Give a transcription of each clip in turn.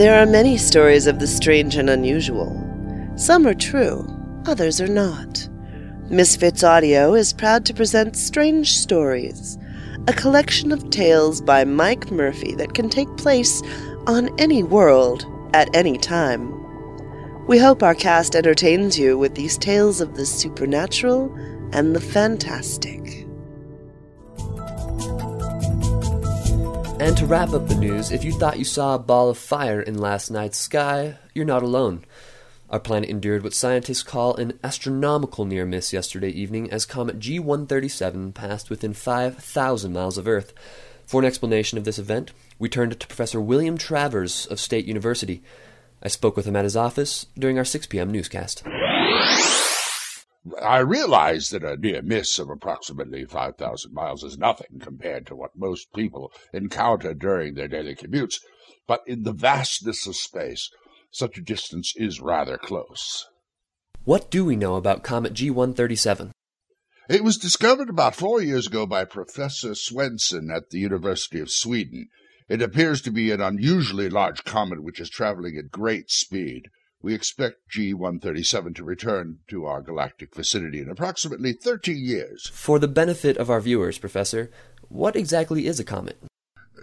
There are many stories of the strange and unusual. Some are true, others are not. Misfits Audio is proud to present Strange Stories, a collection of tales by Mike Murphy that can take place on any world at any time. We hope our cast entertains you with these tales of the supernatural and the fantastic. And to wrap up the news, if you thought you saw a ball of fire in last night's sky, you're not alone. Our planet endured what scientists call an astronomical near miss yesterday evening as comet G137 passed within 5,000 miles of Earth. For an explanation of this event, we turned to Professor William Travers of State University. I spoke with him at his office during our 6 p.m. newscast. I realize that a near miss of approximately 5,000 miles is nothing compared to what most people encounter during their daily commutes, but in the vastness of space, such a distance is rather close. What do we know about Comet G137? It was discovered about four years ago by Professor Swenson at the University of Sweden. It appears to be an unusually large comet which is traveling at great speed. We expect G137 to return to our galactic vicinity in approximately 30 years. For the benefit of our viewers, Professor, what exactly is a comet?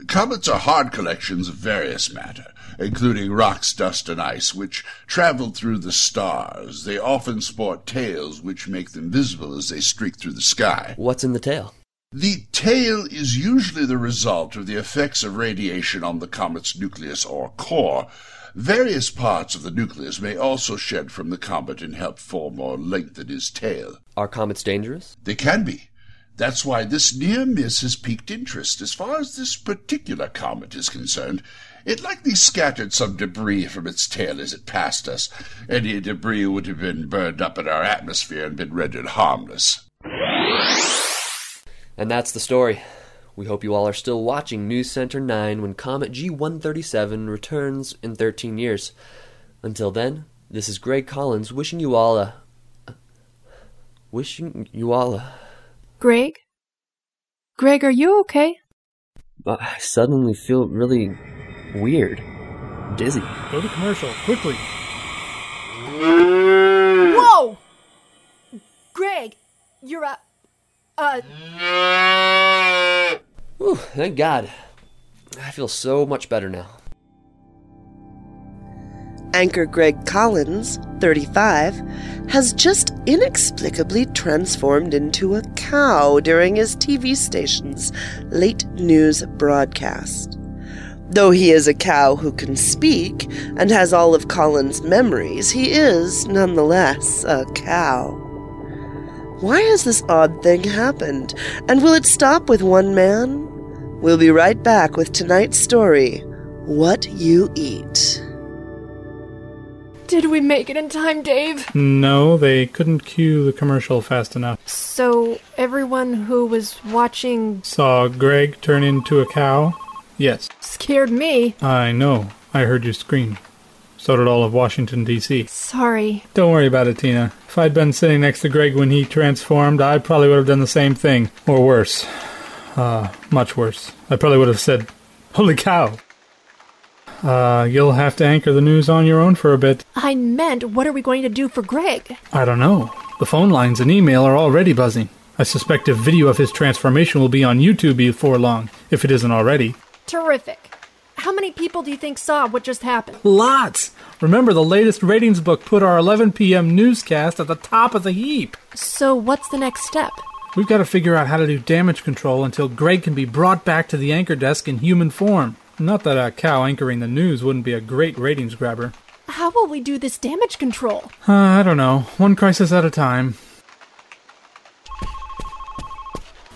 Comets are hard collections of various matter, including rocks, dust, and ice, which travel through the stars. They often sport tails which make them visible as they streak through the sky. What's in the tail? The tail is usually the result of the effects of radiation on the comet's nucleus or core. Various parts of the nucleus may also shed from the comet and help form or lengthen his tail. Are comets dangerous? They can be. That's why this near miss has piqued interest. As far as this particular comet is concerned, it likely scattered some debris from its tail as it passed us. Any debris would have been burned up in our atmosphere and been rendered harmless. And that's the story. We hope you all are still watching News Center 9 when Comet G137 returns in 13 years. Until then, this is Greg Collins wishing you all a. wishing you all a. Greg? Greg, are you okay? I suddenly feel really weird. Dizzy. Go to commercial, quickly. Whoa! Greg, you're a. Uh. Whew, thank God. I feel so much better now. Anchor Greg Collins, 35, has just inexplicably transformed into a cow during his TV station's late news broadcast. Though he is a cow who can speak and has all of Collins' memories, he is, nonetheless, a cow. Why has this odd thing happened? And will it stop with one man? We'll be right back with tonight's story What You Eat. Did we make it in time, Dave? No, they couldn't cue the commercial fast enough. So, everyone who was watching Saw Greg turn into a cow? Yes, scared me. I know. I heard you scream. So did all of Washington, D.C. Sorry. Don't worry about it, Tina. If I'd been sitting next to Greg when he transformed, I probably would have done the same thing. Or worse. Uh, much worse. I probably would have said, Holy cow! Uh, you'll have to anchor the news on your own for a bit. I meant, what are we going to do for Greg? I don't know. The phone lines and email are already buzzing. I suspect a video of his transformation will be on YouTube before long, if it isn't already. Terrific. How many people do you think saw what just happened? Lots! Remember, the latest ratings book put our 11 p.m. newscast at the top of the heap. So, what's the next step? We've got to figure out how to do damage control until Greg can be brought back to the anchor desk in human form. Not that a cow anchoring the news wouldn't be a great ratings grabber. How will we do this damage control? Uh, I don't know. One crisis at a time.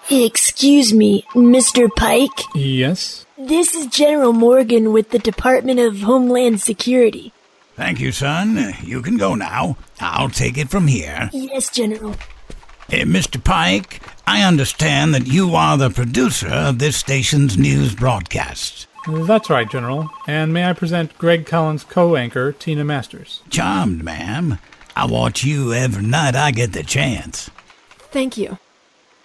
Excuse me, Mr. Pike? Yes? This is General Morgan with the Department of Homeland Security. Thank you, son. You can go now. I'll take it from here. Yes, General. Uh, Mr. Pike, I understand that you are the producer of this station's news broadcasts. That's right, General. And may I present Greg Collins' co anchor, Tina Masters? Charmed, ma'am. I watch you every night I get the chance. Thank you.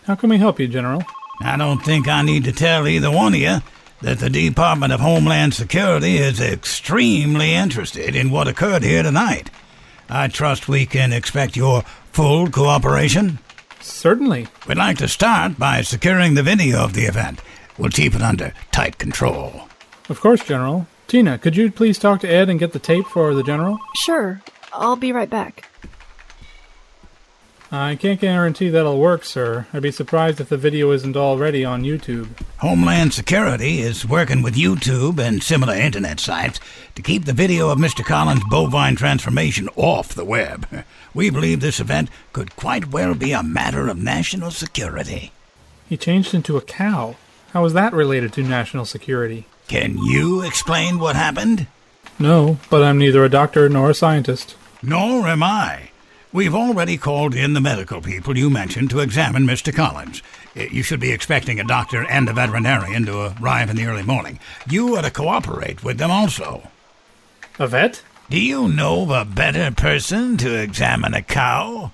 How can we help you, General? I don't think I need to tell either one of you that the Department of Homeland Security is extremely interested in what occurred here tonight. I trust we can expect your full cooperation. Certainly. We'd like to start by securing the video of the event. We'll keep it under tight control. Of course, General. Tina, could you please talk to Ed and get the tape for the General? Sure. I'll be right back. I can't guarantee that'll work, sir. I'd be surprised if the video isn't already on YouTube. Homeland Security is working with YouTube and similar internet sites to keep the video of Mr. Collins' bovine transformation off the web. We believe this event could quite well be a matter of national security. He changed into a cow. How is that related to national security? Can you explain what happened? No, but I'm neither a doctor nor a scientist. Nor am I. We've already called in the medical people you mentioned to examine Mr. Collins. Uh, You should be expecting a doctor and a veterinarian to arrive in the early morning. You are to cooperate with them also. A vet? Do you know of a better person to examine a cow?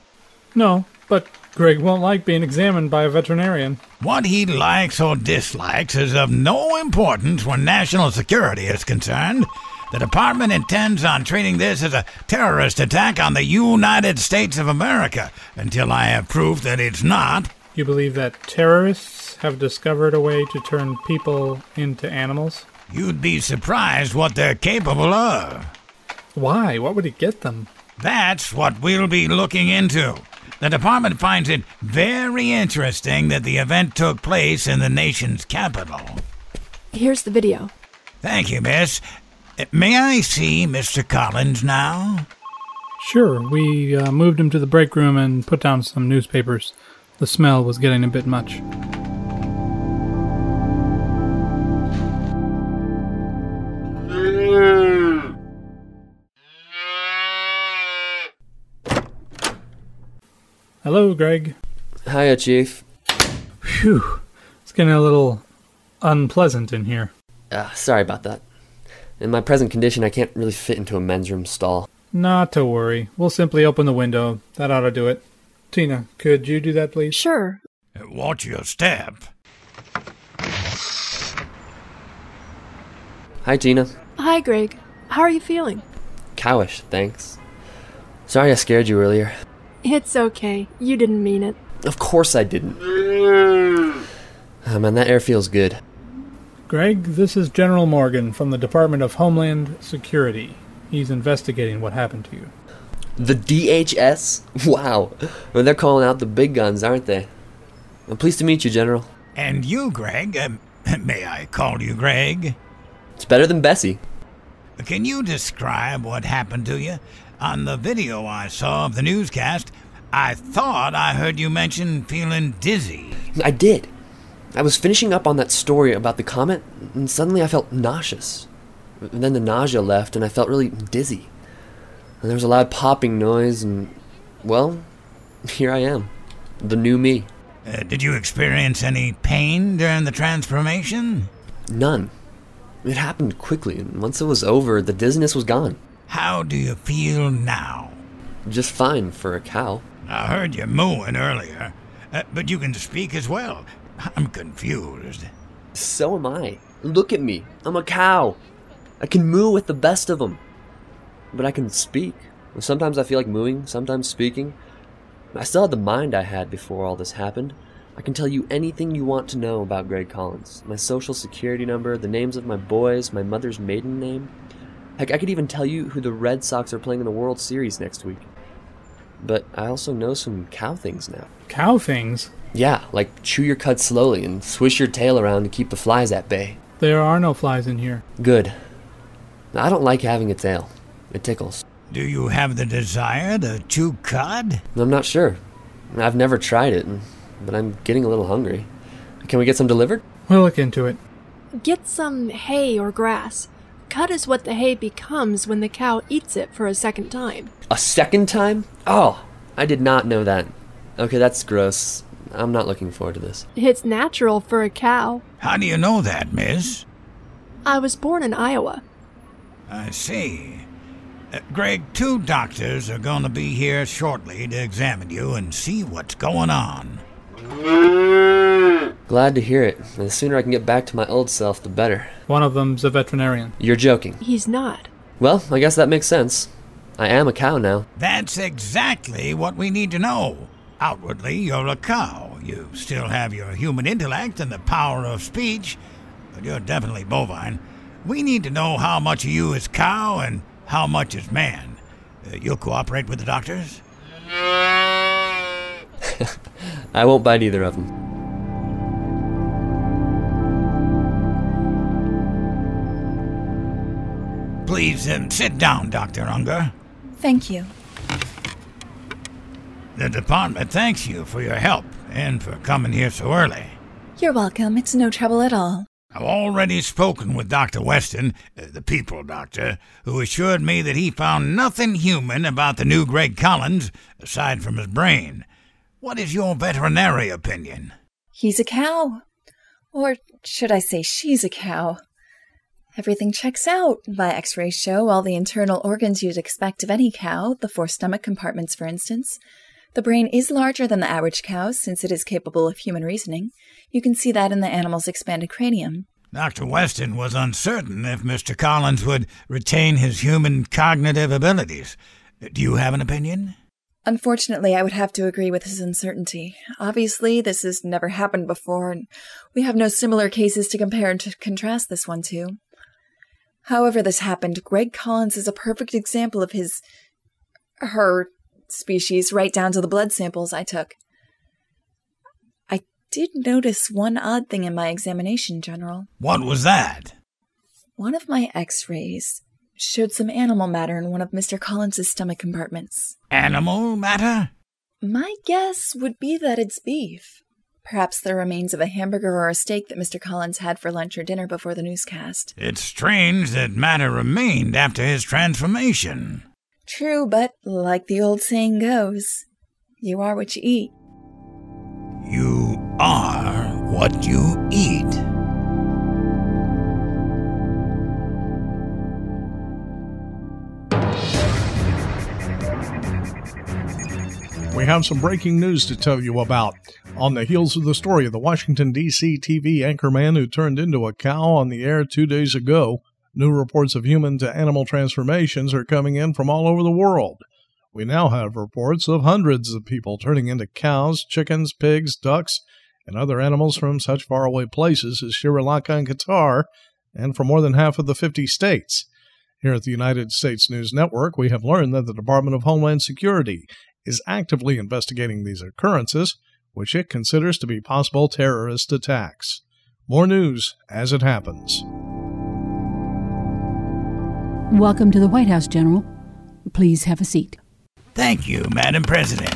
No, but Greg won't like being examined by a veterinarian. What he likes or dislikes is of no importance when national security is concerned. The department intends on treating this as a terrorist attack on the United States of America until I have proof that it's not. You believe that terrorists have discovered a way to turn people into animals? You'd be surprised what they're capable of. Why? What would it get them? That's what we'll be looking into. The department finds it very interesting that the event took place in the nation's capital. Here's the video. Thank you, miss. May I see Mr. Collins now? Sure, we uh, moved him to the break room and put down some newspapers. The smell was getting a bit much. Hello, Greg. Hiya, Chief. Phew. It's getting a little unpleasant in here. Uh, sorry about that. In my present condition, I can't really fit into a men's room stall. Not to worry. We'll simply open the window. That ought to do it. Tina, could you do that, please? Sure. Watch your step. Hi, Tina. Hi, Greg. How are you feeling? Cowish, thanks. Sorry I scared you earlier. It's okay. You didn't mean it. Of course I didn't. Oh, man, that air feels good. Greg, this is General Morgan from the Department of Homeland Security. He's investigating what happened to you. The DHS? Wow. Well, they're calling out the big guns, aren't they? I'm pleased to meet you, General. And you, Greg, um, may I call you Greg? It's better than Bessie. Can you describe what happened to you? On the video I saw of the newscast, I thought I heard you mention feeling dizzy. I did. I was finishing up on that story about the comet, and suddenly I felt nauseous. And then the nausea left, and I felt really dizzy. And there was a loud popping noise, and, well, here I am. The new me. Uh, did you experience any pain during the transformation? None. It happened quickly, and once it was over, the dizziness was gone. How do you feel now? Just fine for a cow. I heard you mooing earlier, uh, but you can speak as well. I'm confused. So am I. Look at me. I'm a cow. I can moo with the best of them. But I can speak. Sometimes I feel like mooing, sometimes speaking. I still have the mind I had before all this happened. I can tell you anything you want to know about Greg Collins. My social security number, the names of my boys, my mother's maiden name. Heck, I could even tell you who the Red Sox are playing in the World Series next week. But I also know some cow things now. Cow things? Yeah, like chew your cud slowly and swish your tail around to keep the flies at bay. There are no flies in here. Good. I don't like having a tail. It tickles. Do you have the desire to chew cud? I'm not sure. I've never tried it, but I'm getting a little hungry. Can we get some delivered? We'll look into it. Get some hay or grass. Cud is what the hay becomes when the cow eats it for a second time. A second time? Oh, I did not know that. Okay, that's gross. I'm not looking forward to this. It's natural for a cow. How do you know that, miss? I was born in Iowa. I see. Uh, Greg, two doctors are going to be here shortly to examine you and see what's going on. Glad to hear it. The sooner I can get back to my old self, the better. One of them's a veterinarian. You're joking. He's not. Well, I guess that makes sense. I am a cow now. That's exactly what we need to know. Outwardly, you're a cow. You still have your human intellect and the power of speech, but you're definitely bovine. We need to know how much of you is cow and how much is man. Uh, you'll cooperate with the doctors? I won't bite either of them. Please um, sit down, Dr. Unger. Thank you. The department thanks you for your help and for coming here so early. You're welcome. It's no trouble at all. I've already spoken with Dr. Weston, uh, the people doctor, who assured me that he found nothing human about the new Greg Collins aside from his brain. What is your veterinary opinion? He's a cow. Or should I say she's a cow? Everything checks out. By x rays show all the internal organs you'd expect of any cow, the four stomach compartments, for instance. The brain is larger than the average cow's since it is capable of human reasoning. You can see that in the animal's expanded cranium. Dr. Weston was uncertain if Mr. Collins would retain his human cognitive abilities. Do you have an opinion? Unfortunately, I would have to agree with his uncertainty. Obviously, this has never happened before, and we have no similar cases to compare and to contrast this one to. However, this happened, Greg Collins is a perfect example of his. her species, right down to the blood samples I took. I did notice one odd thing in my examination, General. What was that? One of my x rays showed some animal matter in one of Mr. Collins's stomach compartments. Animal matter? My guess would be that it's beef. Perhaps the remains of a hamburger or a steak that Mr. Collins had for lunch or dinner before the newscast. It's strange that matter remained after his transformation. True, but like the old saying goes, you are what you eat. You are what you eat. We have some breaking news to tell you about. On the heels of the story of the Washington, D.C. TV anchorman who turned into a cow on the air two days ago, new reports of human to animal transformations are coming in from all over the world. We now have reports of hundreds of people turning into cows, chickens, pigs, ducks, and other animals from such faraway places as Sri Lanka and Qatar, and from more than half of the 50 states. Here at the United States News Network, we have learned that the Department of Homeland Security is actively investigating these occurrences, which it considers to be possible terrorist attacks. More news as it happens. Welcome to the White House, General. Please have a seat. Thank you, Madam President.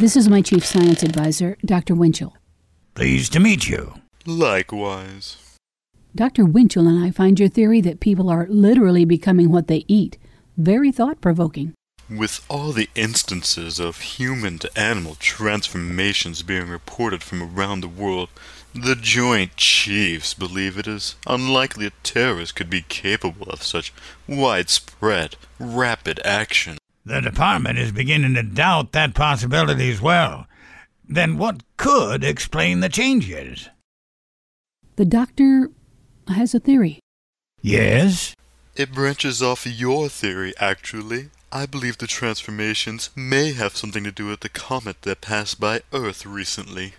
This is my Chief Science Advisor, Dr. Winchell. Pleased to meet you. Likewise. Dr. Winchell and I find your theory that people are literally becoming what they eat very thought provoking. With all the instances of human to animal transformations being reported from around the world, the Joint Chiefs believe it is unlikely a terrorist could be capable of such widespread, rapid action. The department is beginning to doubt that possibility as well. Then what could explain the changes? The doctor has a theory. Yes? It branches off your theory, actually. I believe the transformations may have something to do with the comet that passed by Earth recently.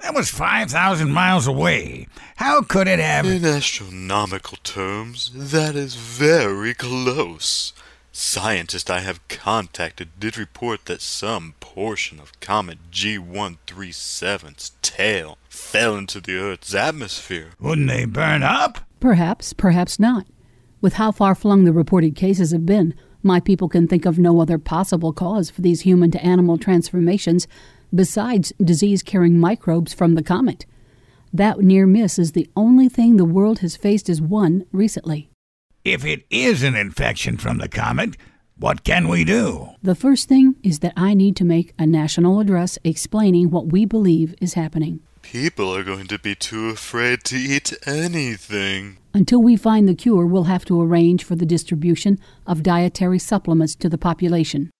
That was 5,000 miles away. How could it have. In astronomical terms, that is very close. Scientists I have contacted did report that some portion of Comet G137's tail fell into the Earth's atmosphere. Wouldn't they burn up? Perhaps, perhaps not. With how far flung the reported cases have been, my people can think of no other possible cause for these human to animal transformations besides disease carrying microbes from the comet. That near miss is the only thing the world has faced as one recently. If it is an infection from the comet, what can we do? The first thing is that I need to make a national address explaining what we believe is happening. People are going to be too afraid to eat anything. Until we find the cure, we'll have to arrange for the distribution of dietary supplements to the population.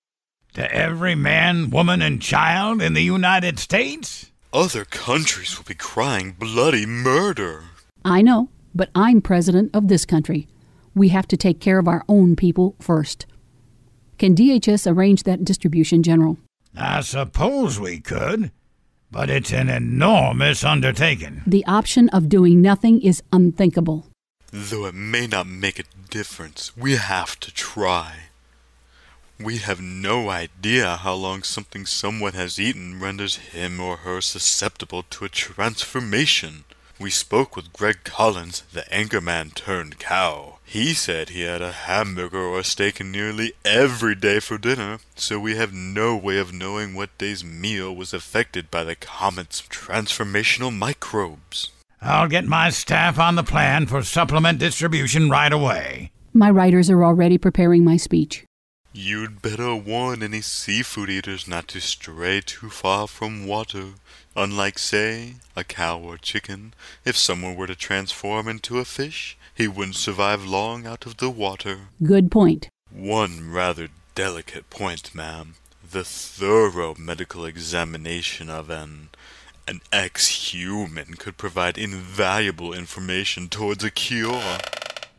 To every man, woman, and child in the United States? Other countries will be crying bloody murder. I know, but I'm president of this country. We have to take care of our own people first. Can DHS arrange that distribution, General? I suppose we could, but it's an enormous undertaking. The option of doing nothing is unthinkable. Though it may not make a difference, we have to try. We have no idea how long something someone has eaten renders him or her susceptible to a transformation. We spoke with Greg Collins, the anchorman turned cow. He said he had a hamburger or a steak nearly every day for dinner, so we have no way of knowing what day's meal was affected by the comet's transformational microbes. I'll get my staff on the plan for supplement distribution right away. My writers are already preparing my speech. You'd better warn any seafood eaters not to stray too far from water. Unlike, say, a cow or chicken, if someone were to transform into a fish, he wouldn't survive long out of the water. Good point. One rather delicate point, ma'am. The thorough medical examination of an an ex-human could provide invaluable information towards a cure.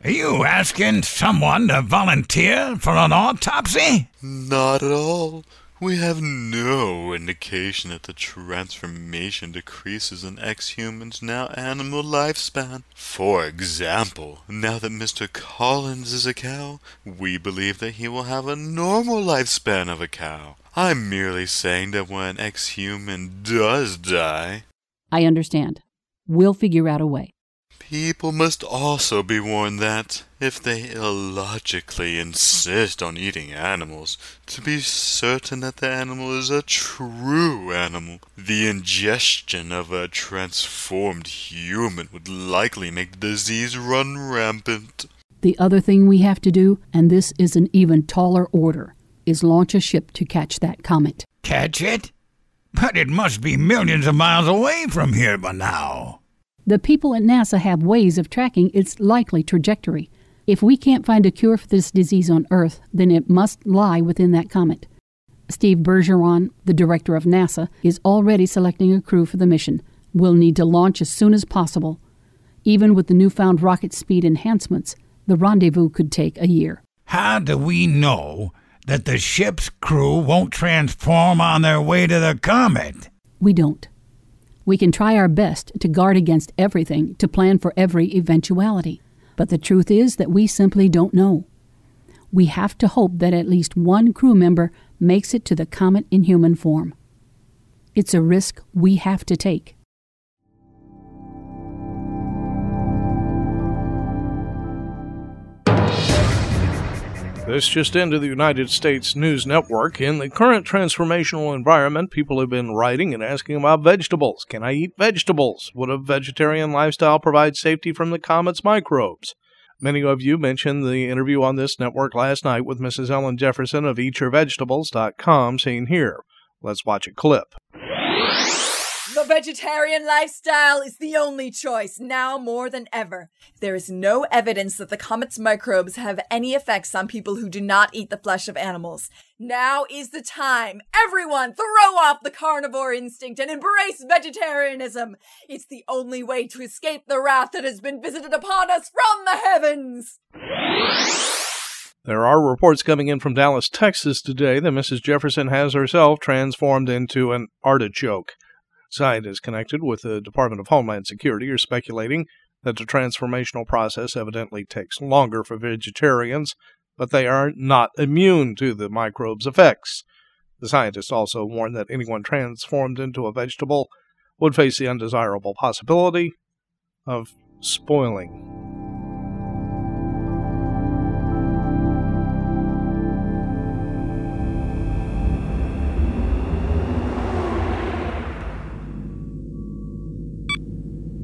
Are you asking someone to volunteer for an autopsy? Not at all. We have no indication that the transformation decreases an ex-human's now animal lifespan. For example, now that Mr. Collins is a cow, we believe that he will have a normal lifespan of a cow. I'm merely saying that when an ex-human does die... I understand. We'll figure out a way. People must also be warned that, if they illogically insist on eating animals, to be certain that the animal is a true animal, the ingestion of a transformed human would likely make the disease run rampant. The other thing we have to do, and this is an even taller order, is launch a ship to catch that comet. Catch it? But it must be millions of miles away from here by now. The people at NASA have ways of tracking its likely trajectory. If we can't find a cure for this disease on Earth, then it must lie within that comet. Steve Bergeron, the director of NASA, is already selecting a crew for the mission. We'll need to launch as soon as possible. Even with the newfound rocket speed enhancements, the rendezvous could take a year. How do we know that the ship's crew won't transform on their way to the comet? We don't. We can try our best to guard against everything, to plan for every eventuality. But the truth is that we simply don't know. We have to hope that at least one crew member makes it to the comet in human form. It's a risk we have to take. This just into the United States News Network. In the current transformational environment, people have been writing and asking about vegetables. Can I eat vegetables? Would a vegetarian lifestyle provide safety from the comet's microbes? Many of you mentioned the interview on this network last night with Mrs. Ellen Jefferson of EatYourVegetables.com, seen here. Let's watch a clip. The vegetarian lifestyle is the only choice now more than ever. There is no evidence that the comet's microbes have any effects on people who do not eat the flesh of animals. Now is the time. Everyone throw off the carnivore instinct and embrace vegetarianism. It's the only way to escape the wrath that has been visited upon us from the heavens. There are reports coming in from Dallas, Texas today that Mrs. Jefferson has herself transformed into an artichoke. Scientists connected with the Department of Homeland Security are speculating that the transformational process evidently takes longer for vegetarians, but they are not immune to the microbe's effects. The scientists also warn that anyone transformed into a vegetable would face the undesirable possibility of spoiling.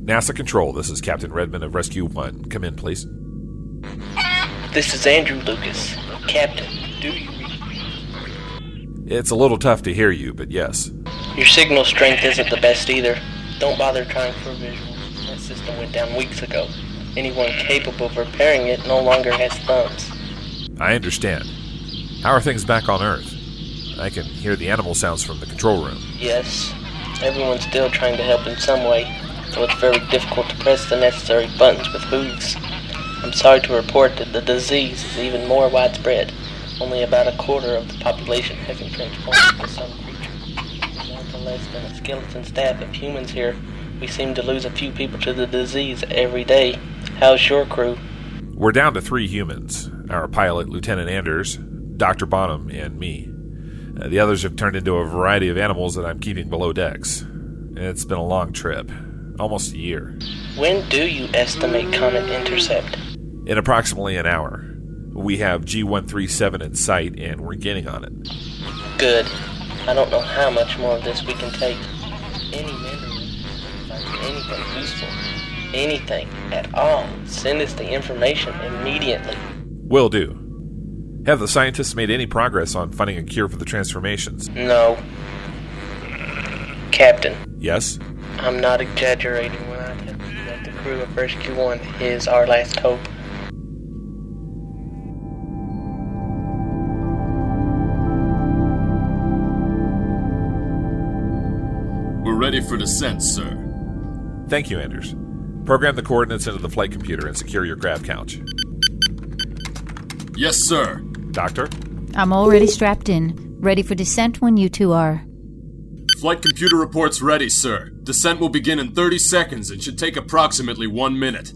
NASA Control, this is Captain Redmond of Rescue 1. Come in, please. This is Andrew Lucas. Captain, do you read me? It's a little tough to hear you, but yes. Your signal strength isn't the best either. Don't bother trying for a visual. That system went down weeks ago. Anyone capable of repairing it no longer has thumbs. I understand. How are things back on Earth? I can hear the animal sounds from the control room. Yes, Everyone's still trying to help in some way, though it's very difficult to press the necessary buttons with hooves. I'm sorry to report that the disease is even more widespread. Only about a quarter of the population been transformed into some creature. Down to less than a skeleton staff of humans here, we seem to lose a few people to the disease every day. How's your crew? We're down to three humans our pilot, Lieutenant Anders, Dr. Bonham, and me. Uh, the others have turned into a variety of animals that I'm keeping below decks. It's been a long trip, almost a year. When do you estimate Comet intercept? In approximately an hour. We have G137 in sight, and we're getting on it. Good. I don't know how much more of this we can take. Any finds anything useful, anything at all, send us the information immediately. Will do. Have the scientists made any progress on finding a cure for the transformations? No. Captain, Yes? I'm not exaggerating when I tell you that the crew of Rescue 1 is our last hope. We're ready for descent, sir. Thank you, Anders. Program the coordinates into the flight computer and secure your grav couch. Yes, sir. Doctor? I'm already strapped in, ready for descent when you two are. Flight computer reports ready, sir. Descent will begin in 30 seconds and should take approximately one minute.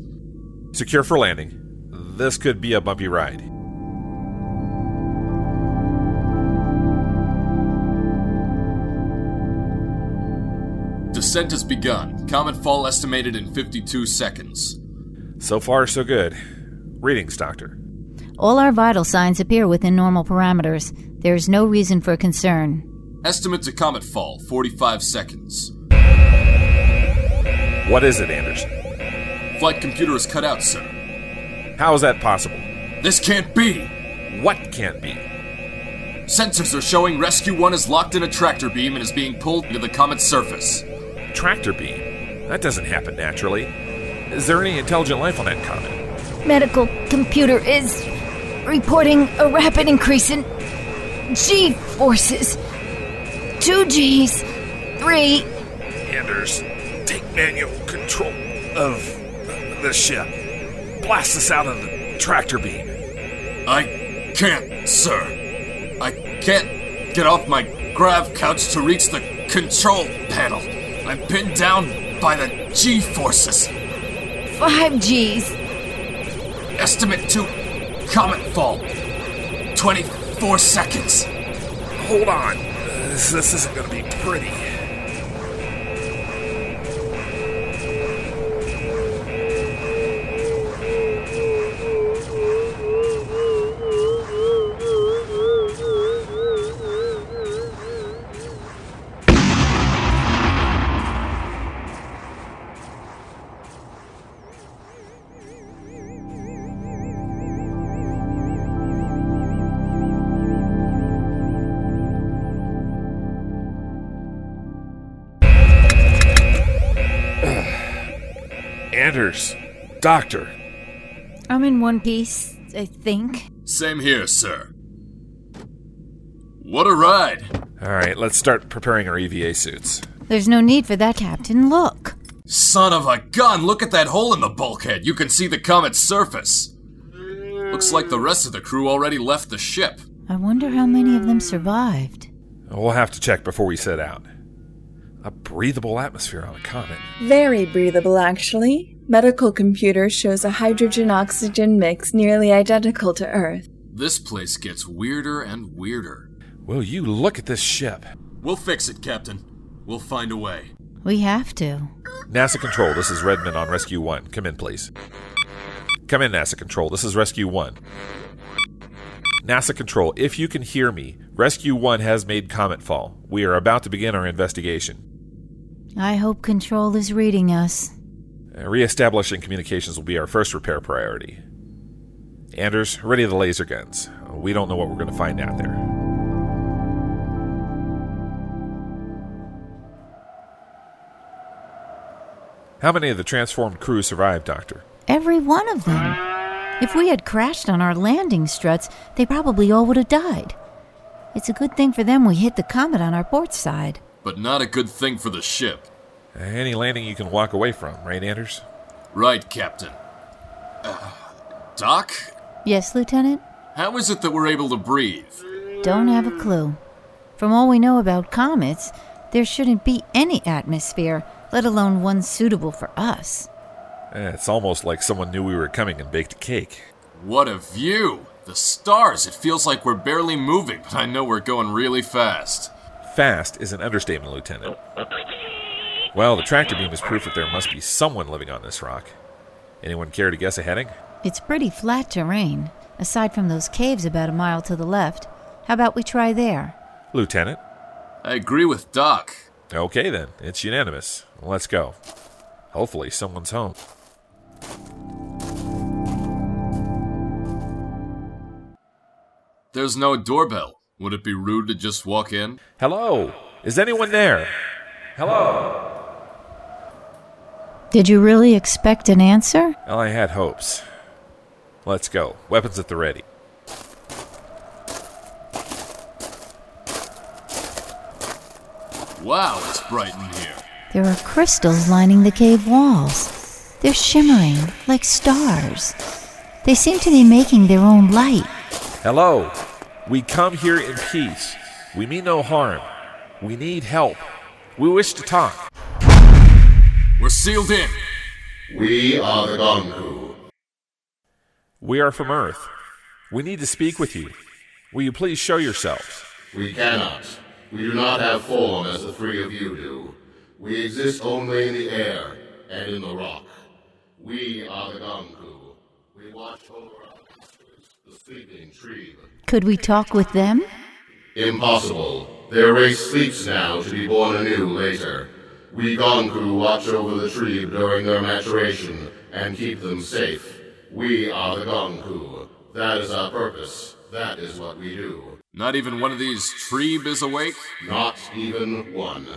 Secure for landing. This could be a bumpy ride. Descent has begun. Comet fall estimated in 52 seconds. So far, so good. Readings, Doctor. All our vital signs appear within normal parameters. There is no reason for concern. Estimate to comet fall 45 seconds. What is it, Anderson? Flight computer is cut out, sir. How is that possible? This can't be! What can't be? Sensors are showing Rescue 1 is locked in a tractor beam and is being pulled to the comet's surface. Tractor beam? That doesn't happen naturally. Is there any intelligent life on that comet? Medical computer is reporting a rapid increase in G forces. Two G's, three. Anders, take manual control of the ship. Blast us out of the tractor beam. I can't, sir. I can't get off my grav couch to reach the control panel. I'm pinned down by the G forces. Five G's. Estimate to comet fall 24 seconds. Hold on. This, this isn't going to be pretty. Doctor. I'm in one piece, I think. Same here, sir. What a ride! All right, let's start preparing our EVA suits. There's no need for that, Captain. Look. Son of a gun! Look at that hole in the bulkhead. You can see the comet's surface. Looks like the rest of the crew already left the ship. I wonder how many of them survived. We'll have to check before we set out. A breathable atmosphere on a comet. Very breathable, actually. Medical computer shows a hydrogen oxygen mix nearly identical to Earth. This place gets weirder and weirder. Will you look at this ship? We'll fix it, Captain. We'll find a way. We have to. NASA Control, this is Redmond on Rescue 1. Come in, please. Come in, NASA Control. This is Rescue 1. NASA Control, if you can hear me, Rescue 1 has made Comet fall. We are about to begin our investigation. I hope Control is reading us. Uh, Re-establishing communications will be our first repair priority. Anders, ready the laser guns. We don't know what we're going to find out there. How many of the transformed crew survived, Doctor? Every one of them. If we had crashed on our landing struts, they probably all would have died. It's a good thing for them we hit the comet on our port side. But not a good thing for the ship. Any landing you can walk away from, right, Anders? Right, Captain. Uh, Doc? Yes, Lieutenant? How is it that we're able to breathe? Don't have a clue. From all we know about comets, there shouldn't be any atmosphere, let alone one suitable for us. Eh, it's almost like someone knew we were coming and baked a cake. What a view! The stars! It feels like we're barely moving, but I know we're going really fast. Fast is an understatement, Lieutenant. Well, the tractor beam is proof that there must be someone living on this rock. Anyone care to guess a heading? It's pretty flat terrain, aside from those caves about a mile to the left. How about we try there? Lieutenant? I agree with Doc. Okay then, it's unanimous. Let's go. Hopefully, someone's home. There's no doorbell. Would it be rude to just walk in? Hello? Is anyone there? Hello? Did you really expect an answer? Well, I had hopes. Let's go. Weapons at the ready. Wow, it's bright in here. There are crystals lining the cave walls. They're shimmering like stars. They seem to be making their own light. Hello? We come here in peace. We mean no harm. We need help. We wish to talk. We're sealed in. We are the Gonku. We are from Earth. We need to speak with you. Will you please show yourselves? We cannot. We do not have form as the three of you do. We exist only in the air and in the rock. We are the Gonku. We watch over our masters, the sleeping tree. Could we talk with them? Impossible. Their race sleeps now to be born anew later. We Gonku watch over the tree during their maturation and keep them safe. We are the Gonku. That is our purpose. That is what we do. Not even one of these Treeb is awake? Not even one.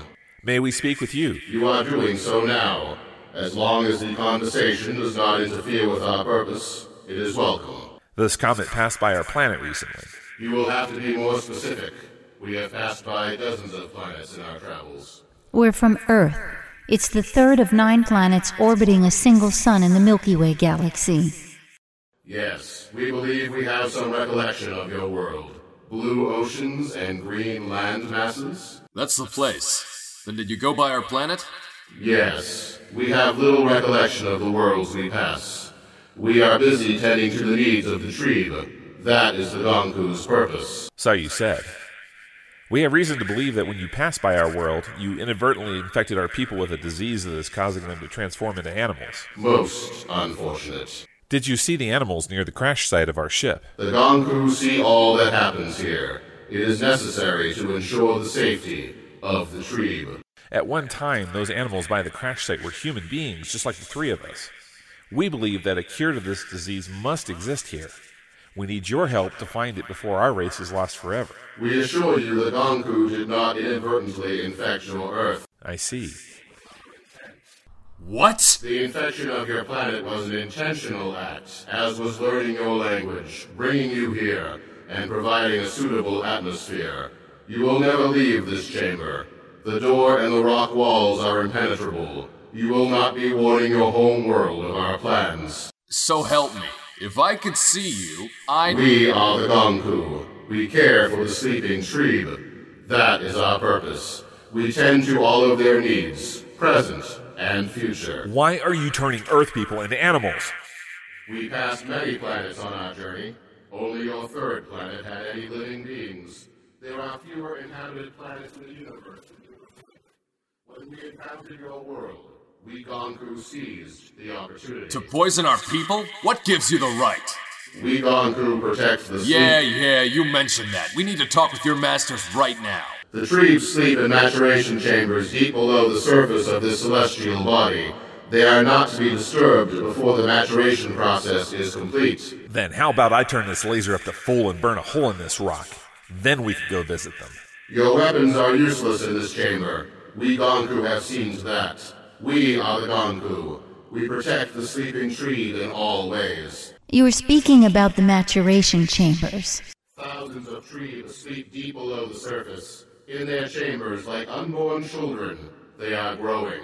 May we speak with you? You are doing so now. As long as the conversation does not interfere with our purpose, it is welcome. This comet passed by our planet recently. You will have to be more specific. We have passed by dozens of planets in our travels. We're from Earth. It's the third of nine planets orbiting a single sun in the Milky Way galaxy. Yes, we believe we have some recollection of your world. Blue oceans and green land masses? That's the place. Then did you go by our planet? Yes. We have little recollection of the worlds we pass. We are busy tending to the needs of the Trebe. That is the Gonku's purpose. So you said. We have reason to believe that when you passed by our world, you inadvertently infected our people with a disease that is causing them to transform into animals. Most unfortunate. Did you see the animals near the crash site of our ship? The Gonku see all that happens here. It is necessary to ensure the safety of the Trebe. At one time, those animals by the crash site were human beings, just like the three of us. We believe that a cure to this disease must exist here. We need your help to find it before our race is lost forever. We assure you that Gonku did not inadvertently infect your Earth. I see. What? The infection of your planet was an intentional act, as was learning your language, bringing you here, and providing a suitable atmosphere. You will never leave this chamber. The door and the rock walls are impenetrable. You will not be warning your home world of our plans. So help me. If I could see you, I'd. We are the Gonku. We care for the sleeping Trebe. That is our purpose. We tend to all of their needs, present and future. Why are you turning Earth people into animals? We passed many planets on our journey. Only your third planet had any living beings. There are fewer inhabited planets in the universe. When we encountered your world, we Gonku seized the opportunity. To poison our people? What gives you the right? We Gonku protect the Yeah, yeah, you mentioned that. We need to talk with your masters right now. The Trees sleep in maturation chambers deep below the surface of this celestial body. They are not to be disturbed before the maturation process is complete. Then how about I turn this laser up to full and burn a hole in this rock? Then we can go visit them. Your weapons are useless in this chamber. We Gonku have seen to that. We are the Gonku. We protect the sleeping tree in all ways. You were speaking about the maturation chambers. Thousands of trees sleep deep below the surface. In their chambers, like unborn children, they are growing.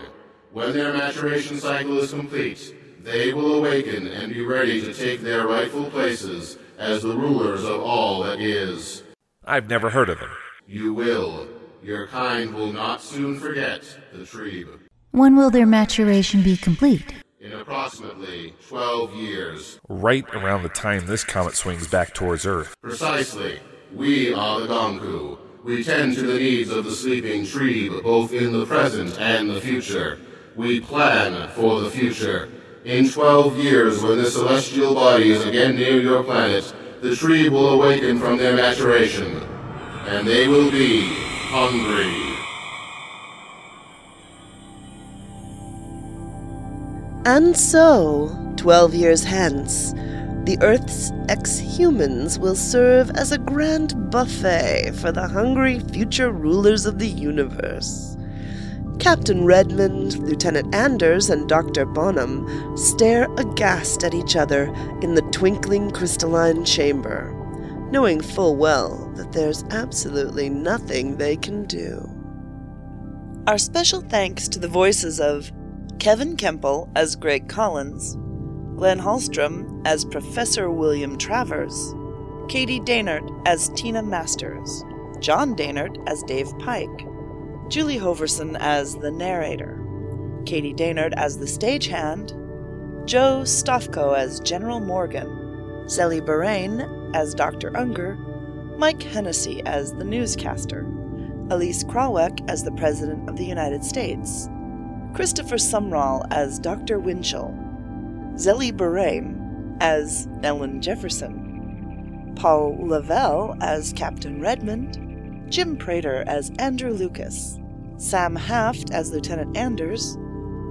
When their maturation cycle is complete, they will awaken and be ready to take their rightful places as the rulers of all that is. I've never heard of them. You will. Your kind will not soon forget the Trebe. When will their maturation be complete? In approximately 12 years. Right around the time this comet swings back towards Earth. Precisely. We are the Gonku. We tend to the needs of the sleeping Trebe, both in the present and the future. We plan for the future. In 12 years, when the celestial body is again near your planet, the Trebe will awaken from their maturation. And they will be hungry. And so, twelve years hence, the Earth's ex humans will serve as a grand buffet for the hungry future rulers of the universe. Captain Redmond, Lieutenant Anders, and Dr. Bonham stare aghast at each other in the twinkling crystalline chamber, knowing full well that there's absolutely nothing they can do. Our special thanks to the voices of Kevin Kemple as Greg Collins, Glen Hollstrom as Professor William Travers, Katie Dehnart as Tina Masters, John Dehnart as Dave Pike, Julie Hoverson as the narrator, Katie Dehnart as the stagehand, Joe Stofko as General Morgan, Zellie Berraine as Dr. Unger, Mike Hennessy as the newscaster, Eleiece Krawiec as the President of the United States, Kristopher Sumrall as Dr. Winchell, Zellie Berraine as Ellen Jefferson, Paul Lavelle as Captain Redmond, Jim Prater as Andrew Lucas, Sam Haft as Lieutenant Anders,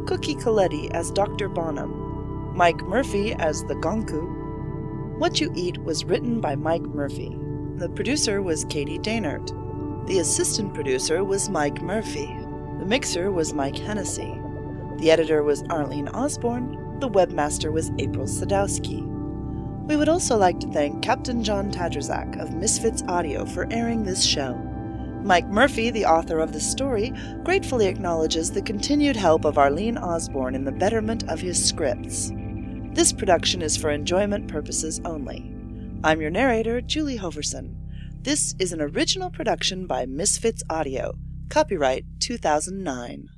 Cookie Colletti as Dr. Bonham, Mike Murphy as the Gonku. What You Eat was written by Mike Murphy. The producer was Katie Dehnart. The assistant producer was Mike Murphy. The mixer was Mike Hennessy. The editor was Arlene Osborne. The webmaster was April Sadowski. We would also like to thank Captain John Tadrazak of Misfits Audio for airing this show. Mike Murphy, the author of the story, gratefully acknowledges the continued help of Arlene Osborne in the betterment of his scripts. This production is for enjoyment purposes only. I'm your narrator, Julie Hoverson. This is an original production by Misfits Audio. Copyright 2009.